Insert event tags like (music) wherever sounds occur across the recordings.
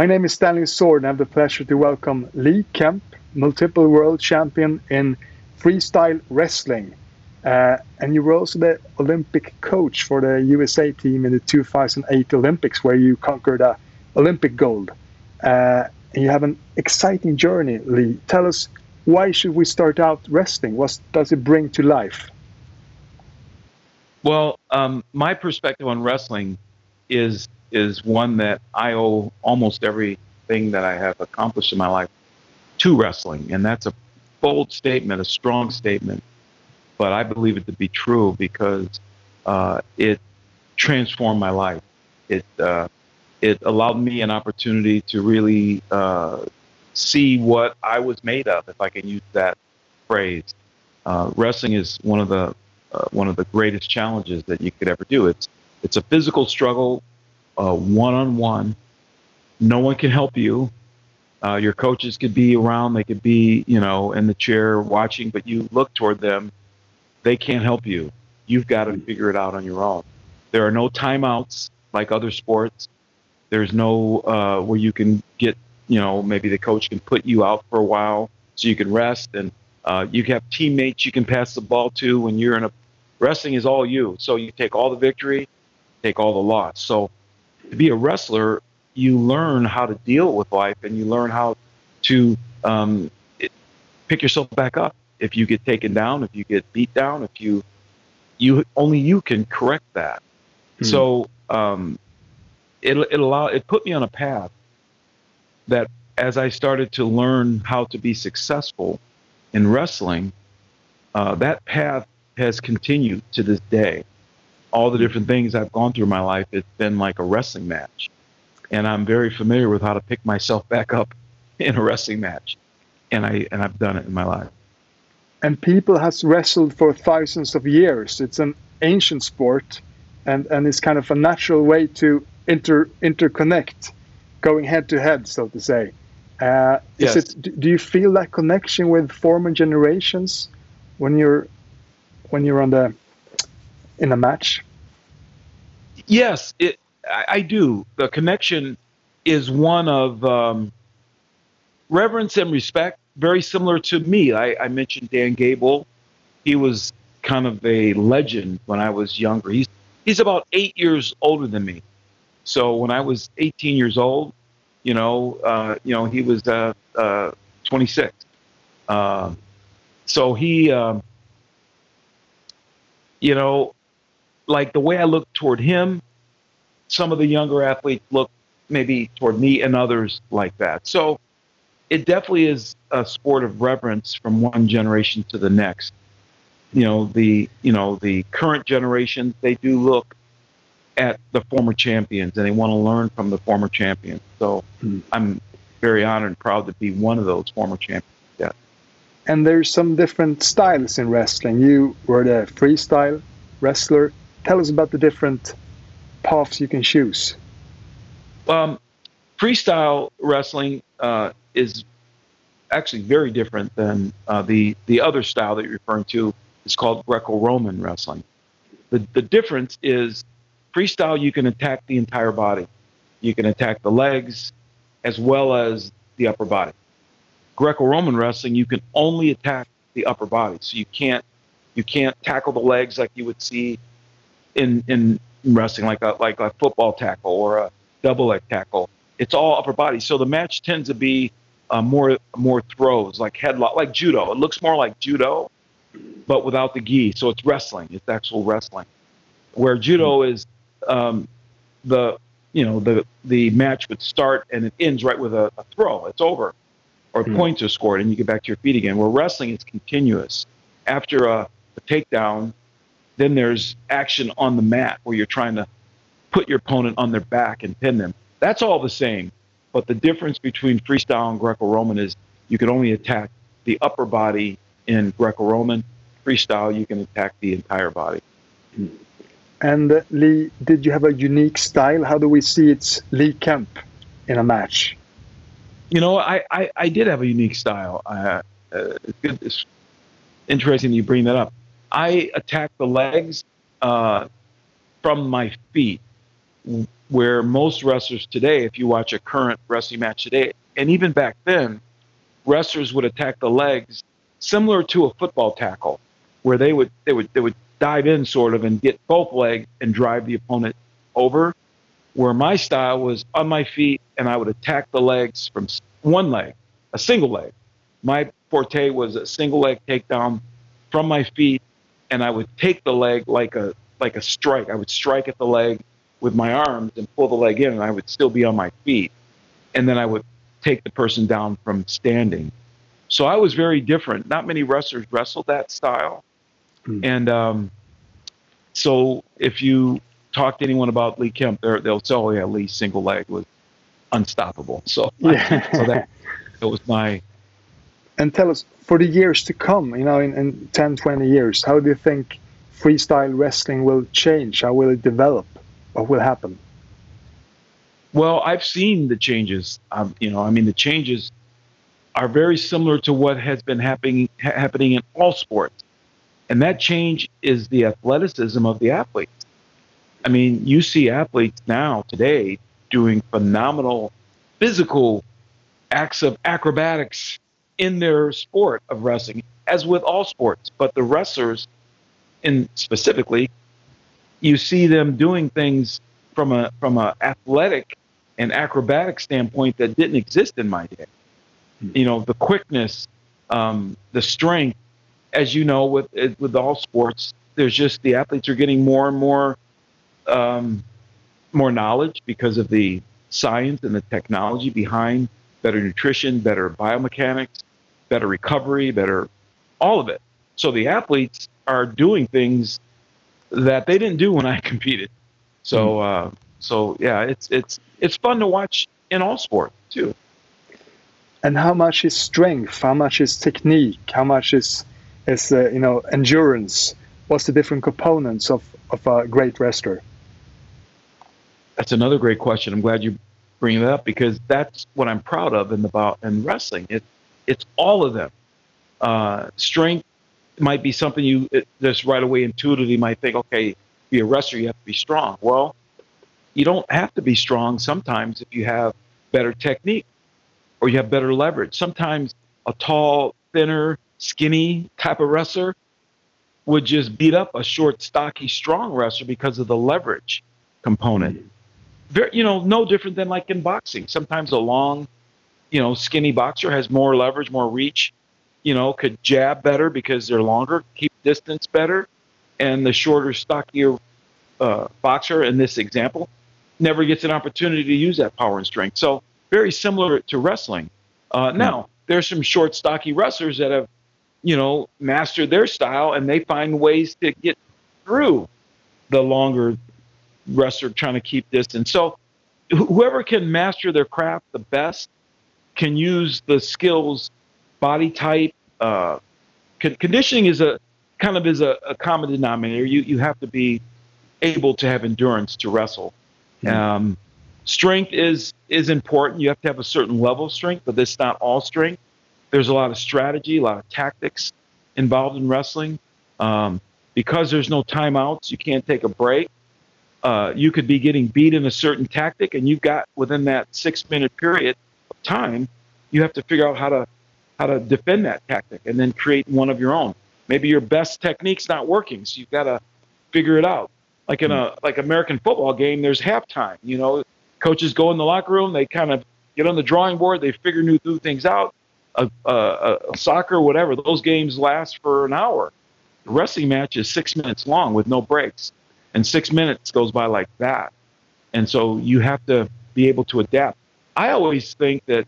My name is Daniel Sword and I have the pleasure to welcome Lee Kemp, multiple world champion in freestyle wrestling. Uh, and you were also the Olympic coach for the USA team in the 2008 Olympics, where you conquered a Olympic gold. Uh, and you have an exciting journey, Lee. Tell us why should we start out wrestling? What does it bring to life? Well, um, my perspective on wrestling is is one that I owe almost everything that I have accomplished in my life to wrestling, and that's a bold statement, a strong statement, but I believe it to be true because uh, it transformed my life. It uh, it allowed me an opportunity to really uh, see what I was made of, if I can use that phrase. Uh, wrestling is one of the uh, one of the greatest challenges that you could ever do. It's it's a physical struggle, one on one. No one can help you. Uh, your coaches could be around, they could be, you know, in the chair watching, but you look toward them, they can't help you. You've got to figure it out on your own. There are no timeouts like other sports. There's no uh, where you can get, you know, maybe the coach can put you out for a while so you can rest, and uh, you have teammates you can pass the ball to when you're in a wrestling is all you. So you take all the victory, take all the loss. So to be a wrestler, you learn how to deal with life and you learn how to um, pick yourself back up. If you get taken down if you get beat down if you you only you can correct that. Hmm. so um, it, it allowed it put me on a path that as i started to learn how to be successful in wrestling uh, that path has continued to this day all the different things i've gone through in my life it's been like a wrestling match and I'm very familiar with how to pick myself back up (laughs) in a wrestling match, and I and I've done it in my life. And people has wrestled for thousands of years. It's an ancient sport, and and it's kind of a natural way to inter interconnect, going head to head, so to say. Uh, yes. It, do you feel that connection with former generations when you're when you're on the in the match? Yes, it I, I do. The connection is one of um, reverence and respect, very similar to me. I, I mentioned Dan Gable. He was kind of a legend when I was younger. He's he's about eight years older than me. So when I was 18 years old, you know, uh, you know, he was uh, uh, 26. Um, so he, um, you know, like the way I look toward him some of the younger athletes look maybe toward me and others like that. So it definitely is a sport of reverence from one generation to the next. You know, the you know, the current generation, they do look at the former champions and they want to learn from the former champions. So hmm. I'm very honored and proud to be one of those former champions. Yeah. And there's some different styles in wrestling. You were the freestyle wrestler. Tell us about the different paths you can choose? Um, freestyle wrestling uh, is actually very different than uh, the the other style that you're referring to. It's called Greco-Roman wrestling. The the difference is freestyle. You can attack the entire body. You can attack the legs as well as the upper body. Greco-Roman wrestling, you can only attack the upper body. So you can't you can't tackle the legs like you would see in in wrestling, like a like a football tackle or a double leg tackle. It's all upper body. So the match tends to be uh, more more throws, like headlock, like judo. It looks more like judo, but without the gi. So it's wrestling. It's actual wrestling. Where judo mm-hmm. is um, the you know the the match would start and it ends right with a, a throw. It's over, or mm-hmm. points are scored and you get back to your feet again. Where wrestling is continuous. After a, a takedown, then there's action on the mat where you're trying to put your opponent on their back and pin them. That's all the same. But the difference between freestyle and Greco-Roman is you can only attack the upper body in Greco-Roman. Freestyle, you can attack the entire body. And uh, Lee, did you have a unique style? How do we see it's Lee Kemp in a match? You know, I, I, I did have a unique style. Uh, uh, it's, good, it's interesting you bring that up. I attack the legs uh, from my feet. where most wrestlers today, if you watch a current wrestling match today, and even back then, wrestlers would attack the legs similar to a football tackle, where they would they would they would dive in sort of and get both legs and drive the opponent over. Where my style was on my feet and I would attack the legs from one leg, a single leg. My forte was a single leg takedown from my feet, and I would take the leg like a like a strike. I would strike at the leg with my arms and pull the leg in, and I would still be on my feet. And then I would take the person down from standing. So I was very different. Not many wrestlers wrestled that style. Mm. And um, so if you talk to anyone about Lee Kemp, they'll say, oh, yeah, Lee's single leg was unstoppable. So, yeah. I, so that, that was my. And tell us, for the years to come, you know, in, in 10, 20 years, how do you think freestyle wrestling will change? How will it develop? What will happen? Well, I've seen the changes. Um, you know, I mean, the changes are very similar to what has been happening ha- happening in all sports, and that change is the athleticism of the athletes. I mean, you see athletes now today doing phenomenal physical acts of acrobatics in their sport of wrestling, as with all sports. But the wrestlers, in specifically, you see them doing things from a from a athletic and acrobatic standpoint that didn't exist in my day. Hmm. You know, the quickness, um, the strength. As you know, with with all sports, there's just the athletes are getting more and more um, more knowledge because of the science and the technology behind better nutrition, better biomechanics, better recovery, better all of it. So the athletes are doing things that they didn't do when I (laughs) competed. So hmm. uh, so yeah, it's it's it's fun to watch in all sport too. And how much is strength? How much is technique? How much is is uh, you know endurance? What's the different components of of a great wrestler? That's another great question. I'm glad you bring that up because that's what I'm proud of in the about in wrestling. It it's all of them. Uh, strength might be something you just right away intuitively might think, okay, be a wrestler, you have to be strong. Well, you don't have to be strong sometimes if you have better technique or you have better leverage. Sometimes a tall, thinner, skinny type of wrestler would just beat up a short, stocky, strong wrestler because of the leverage component. Very, you know, no different than like in boxing. Sometimes a long, you know, skinny boxer has more leverage, more reach, you know, could jab better because they're longer, keep distance better, and the shorter, stockier uh, boxer in this example never gets an opportunity to use that power and strength. So very similar to wrestling. Uh, hmm. now there's some short, stocky wrestlers that have, you know, mastered their style and they find ways to get through the longer wrestler trying to keep distance. So whoever can master their craft the best can use the skills, body type. Uh, conditioning is a kind of is a, a common denominator. You you have to be able to have endurance to wrestle. Mm-hmm. Um, strength is is important. You have to have a certain level of strength, but it's not all strength. There's a lot of strategy, a lot of tactics involved in wrestling. Um, because there's no timeouts, you can't take a break. Uh, you could be getting beat in a certain tactic, and you've got within that six minute period time, you have to figure out how to how to defend that tactic and then create one of your own. Maybe your best technique's not working, so you've got to figure it out like in a hmm. like American football game, there's halftime. You know, coaches go in the locker room, they kind of get on the drawing board, they figure new, new things out. A, a, a soccer, whatever, those games last for an hour. The wrestling match is six minutes long with no breaks, and six minutes goes by like that. And so you have to be able to adapt. I always think that,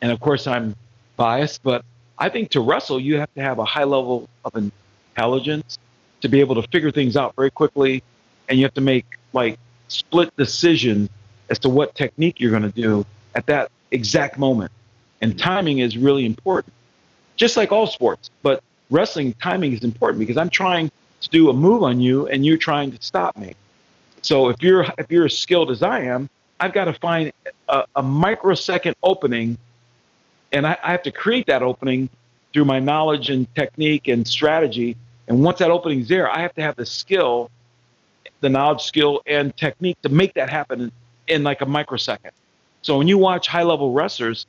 and of course I'm biased, but I think to wrestle you have to have a high level of intelligence to be able to figure things out very quickly, and you have to make like split decisions as to what technique you're going to do at that exact moment. And timing is really important, just like all sports. But wrestling timing is important because I'm trying to do a move on you, and you're trying to stop me. So if you're if you're as skilled as I am, I've got to find a, a microsecond opening, and I, I have to create that opening through my knowledge and technique and strategy and once that opening's there, I have to have the skill the knowledge, skill, and technique to make that happen in, in like a microsecond. So when you watch high level wrestlers,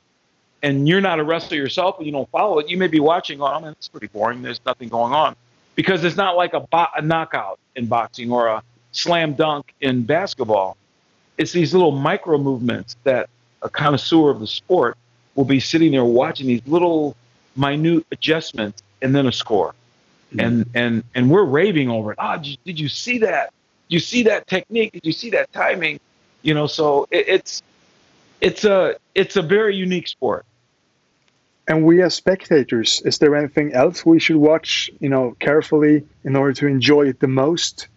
and you're not a wrestler yourself and you don't follow it, you may be watching, oh, man, it's pretty boring. There's nothing going on. Because it's not like a, bo- a knockout in boxing or a slam dunk in basketball. It's these little micro movements that a connoisseur of the sport will be sitting there watching these little minute adjustments and then a score. Mm-hmm. And, and, and we're raving over it. Ah, oh, did, you, did you see that? Did you see that technique? Did you see that timing? You know, so it, it's, it's a, it's a very unique sport. And we as spectators, is there anything else we should watch, you know, carefully in order to enjoy it the most?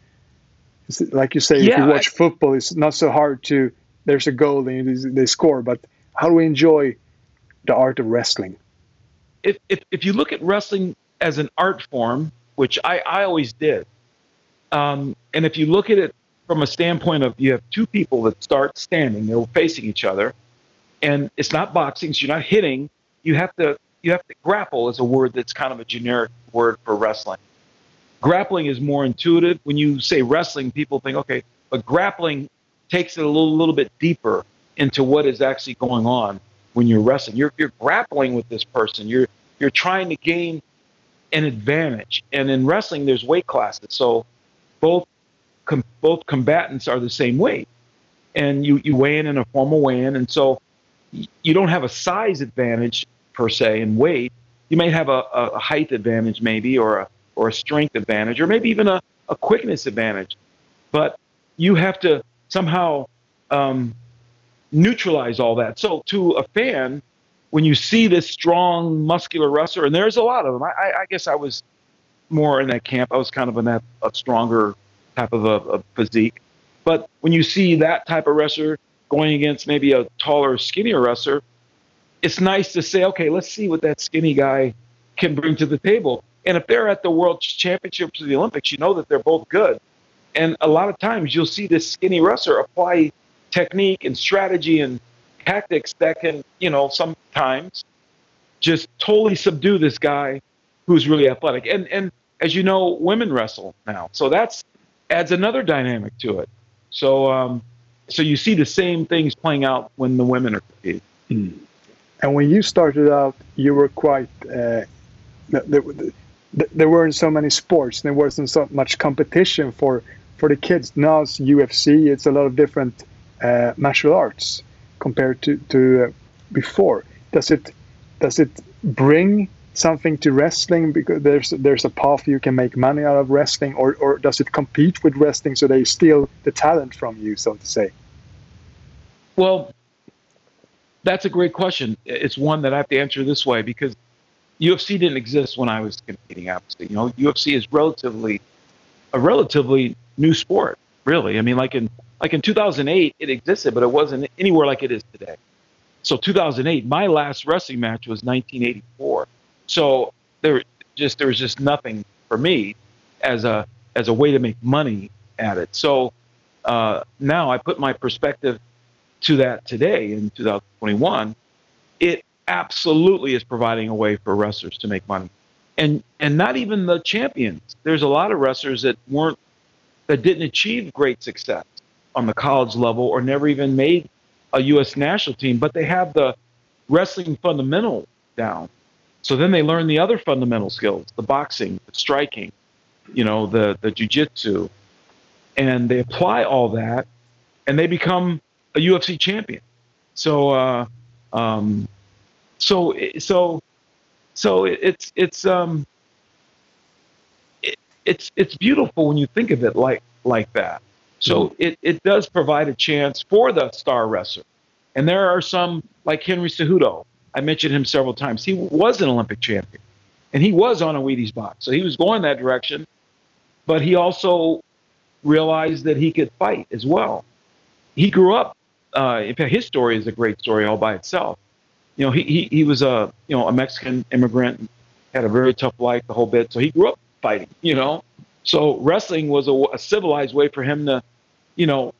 Like you say, yeah, if you watch I, football, it's not so hard to. There's a goal and they score, but how do we enjoy the art of wrestling? If if, if you look at wrestling as an art form, which I, I always did, um, and if you look at it from a standpoint of you have two people that start standing, they're facing each other, and it's not boxing, so you're not hitting. You have to you have to grapple is a word that's kind of a generic word for wrestling. Grappling is more intuitive. When you say wrestling, people think okay, but grappling takes it a little little bit deeper into what is actually going on when you're wrestling. You're you're grappling with this person. You're you're trying to gain an advantage. And in wrestling, there's weight classes, so both com- both combatants are the same weight, and you you weigh in in a formal weigh-in, and so you don't have a size advantage per se in weight. You may have a, a height advantage, maybe, or a or a strength advantage, or maybe even a, a quickness advantage. But you have to somehow um, neutralize all that. So to a fan, when you see this strong, muscular wrestler, and there's a lot of them, I, I guess I was more in that camp. I was kind of in that a stronger type of a, a physique. But when you see that type of wrestler going against maybe a taller, skinnier wrestler, it's nice to say, okay, let's see what that skinny guy can bring to the table. And if they're at the World Championships or the Olympics, you know that they're both good. And a lot of times you'll see this skinny wrestler apply technique and strategy and tactics that can, you know, sometimes just totally subdue this guy who's really athletic. And and as you know, women wrestle now, so that's adds another dynamic to it. So um, so you see the same things playing out when the women are competing. Mm. And when you started out, you were quite. Uh, there, weren't so many sports. There wasn't so much competition for for the kids. Now it's UFC. It's a lot of different uh, martial arts compared to to uh, before. Does it does it bring something to wrestling because there's there's a path you can make money out of wrestling, or or does it compete with wrestling so they steal the talent from you, so to say? Well, that's a great question. It's one that I have to answer this way because UFC didn't exist when I was competing. Obviously, you know, UFC is relatively a relatively new sport. Really, I mean, like in like in 2008, it existed, but it wasn't anywhere like it is today. So 2008, my last wrestling match was 1984. So there just there was just nothing for me as a as a way to make money at it. So uh, now I put my perspective to that today in 2021. It absolutely is providing a way for wrestlers to make money, and and not even the champions. There's a lot of wrestlers that weren't that didn't achieve great success on the college level or never even made a U.S. national team, but they have the wrestling fundamental down. So then they learn the other fundamental skills, the boxing, the striking, you know, the, the jujitsu, and they apply all that and they become a UFC champion. So, uh, um, so, so, so it's, it's, um, it, it's, it's beautiful when you think of it like, like that. So mm-hmm. it, it does provide a chance for the star wrestler. And there are some like Henry Cejudo. I mentioned him several times. He was an Olympic champion, and he was on a Wheaties box, so he was going that direction. But he also realized that he could fight as well. He grew up. Uh, in fact, his story is a great story all by itself. You know, he, he he was a you know a Mexican immigrant, had a very tough life, the whole bit. So he grew up fighting. You know, so wrestling was a, a civilized way for him to, you know,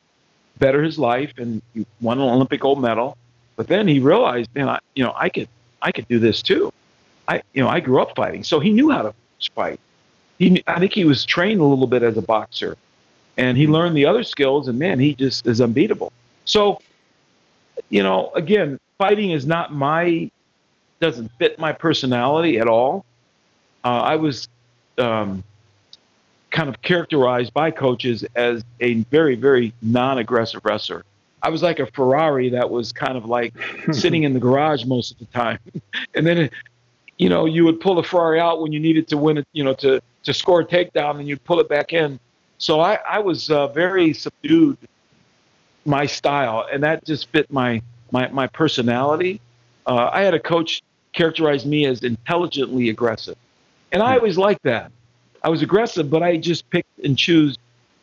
better his life, and he won an Olympic gold medal. But then he realized, man, I, you know, I could, I could do this too. I, you know, I grew up fighting, so he knew how to fight. He, I think he was trained a little bit as a boxer, and he learned the other skills, and man, he just is unbeatable. So, you know, again, fighting is not my doesn't fit my personality at all. Uh, I was um, kind of characterized by coaches as a very, very non-aggressive wrestler. I was like a Ferrari that was kind of like (laughs) sitting in the garage most of the time, (laughs) and then, you know, you would pull the Ferrari out when you needed to win it, you know, to to score a takedown, and you'd pull it back in. So I, I was uh, very subdued, my style, and that just fit my my my personality. Uh, I had a coach characterize me as intelligently aggressive, and I always liked that. I was aggressive, but I just picked and choose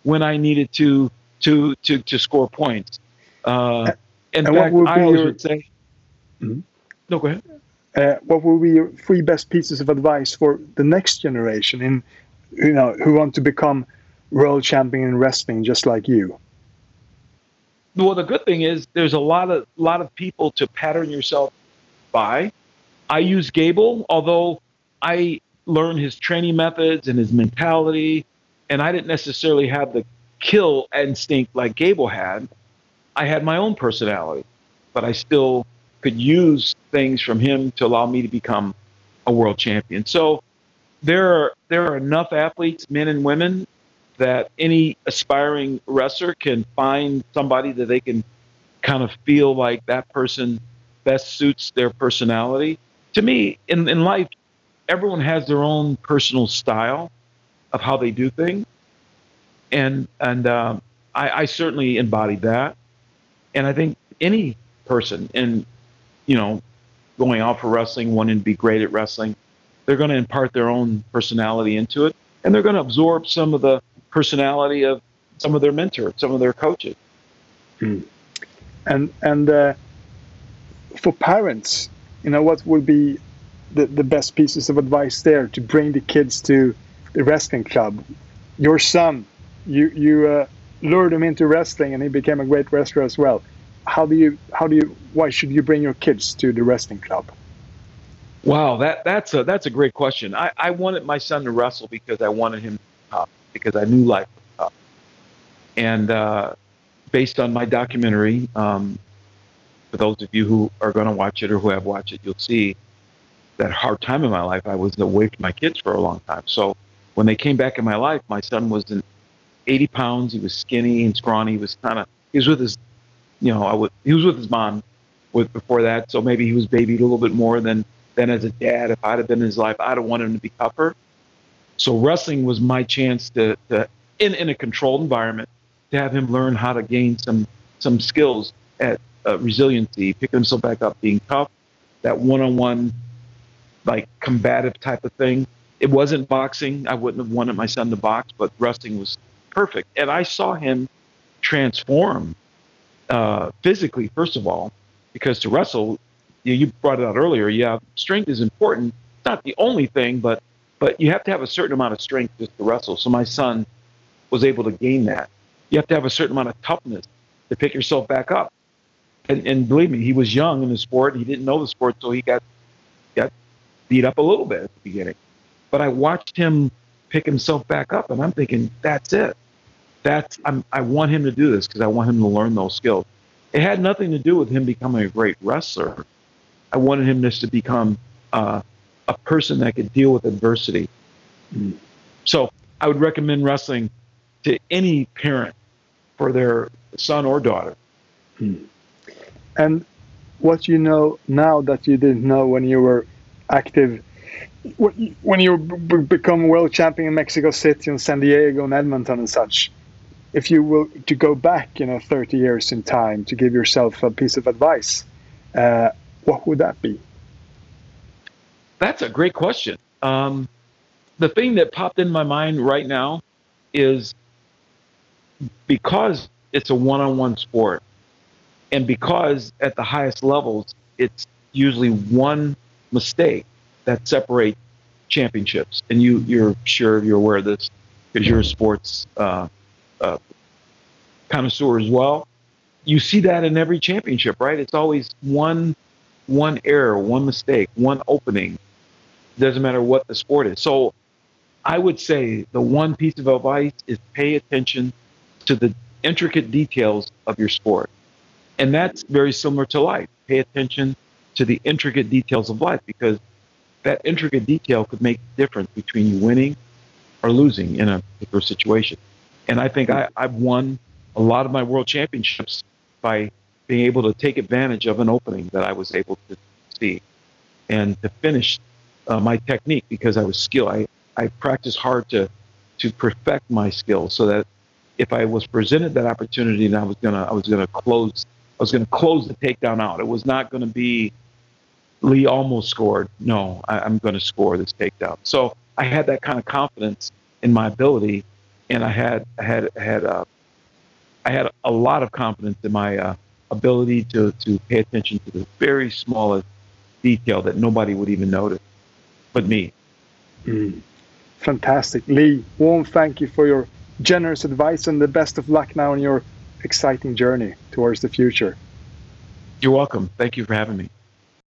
when I needed to to to to score points. Uh, in And what fact, would I be always your- would say, Mhm. no, go ahead. Uh, what will be your three best pieces of advice for the next generation in, you know, who want to become world champion in wrestling just like you? Well, the good thing is there's a lot of lot of people to pattern yourself by. I use Gable, although I learned his training methods and his mentality, and I didn't necessarily have the kill instinct like Gable had. I had my own personality, but I still could use things from him to allow me to become a world champion. So there are there are enough athletes, men and women, that any aspiring wrestler can find somebody that they can kind of feel like that person best suits their personality. To me, in, in life, everyone has their own personal style of how they do things. And, and um, I, I certainly embodied that. And I think any person in, you know, going out for wrestling, wanting to be great at wrestling, they're going to impart their own personality into it. And they're going to absorb some of the personality of some of their mentors, some of their coaches. And and uh, for parents, you know, what would be the, the best pieces of advice there to bring the kids to the wrestling club? Your son, you you uh, lured him into wrestling, and he became a great wrestler as well. How do you how do you why should you bring your kids to the wrestling club? Wow, that that's a that's a great question. I, I wanted my son to wrestle because I wanted him to be tough, because I knew life was tough. And uh, based on my documentary, um, for those of you who are going to watch it or who have watched it, you'll see that hard time in my life. I was away from my kids for a long time. So when they came back in my life, my son was in 80 pounds. He was skinny and scrawny. He was kind of he was with his, you know, I would he was with his mom with before that. So maybe he was babied a little bit more than than as a dad. If I'd have been in his life, I'd have wanted him to be tougher. So wrestling was my chance to, to in, in a controlled environment, to have him learn how to gain some some skills at uh, resiliency, picking himself back up, being tough, that one-on-one, like combative type of thing. It wasn't boxing. I wouldn't have wanted my son to box, but wrestling was perfect. And I saw him transform uh, physically, first of all, because to wrestle, you, you brought it out earlier. Yeah, strength is important. Not the only thing, but but you have to have a certain amount of strength just to wrestle. So my son was able to gain that. You have to have a certain amount of toughness to pick yourself back up. And, and believe me, he was young in the sport. He didn't know the sport, so he got got beat up a little bit at the beginning. But I watched him pick himself back up, and I'm thinking, that's it. That's I'm, I want him to do this because I want him to learn those skills. It had nothing to do with him becoming a great wrestler. I wanted him just to become uh, a person that could deal with adversity. So I would recommend wrestling to any parent for their son or daughter. And what you know now that you didn't know when you were active, when you become world champion in Mexico City and San Diego and Edmonton and such, if you were to go back, you know, 30 years in time to give yourself a piece of advice, uh, what would that be? That's a great question. Um, the thing that popped in my mind right now is because it's a one-on-one sport, and because at the highest levels, it's usually one mistake that separates championships. And you, you're sure you're aware of this because you're a sports uh, uh, connoisseur as well. You see that in every championship, right? It's always one one error, one mistake, one opening. Doesn't matter what the sport is. So I would say the one piece of advice is pay attention to the intricate details of your sport. And that's very similar to life. Pay attention to the intricate details of life because that intricate detail could make the difference between you winning or losing in a particular situation. And I think I, I've won a lot of my world championships by being able to take advantage of an opening that I was able to see and to finish uh, my technique because I was skilled. I, I practiced hard to to perfect my skills so that if I was presented that opportunity and I was gonna I was gonna close I was gonna close the takedown out. It was not gonna be Lee almost scored. No, I, I'm gonna score this takedown. So I had that kind of confidence in my ability, and I had had had uh, I had a lot of confidence in my uh, ability to to pay attention to the very smallest detail that nobody would even notice, but me. Mm. Fantastic. Lee, warm thank you for your generous advice and the best of luck now in your exciting journey towards the future. You're welcome. Thank you for having me.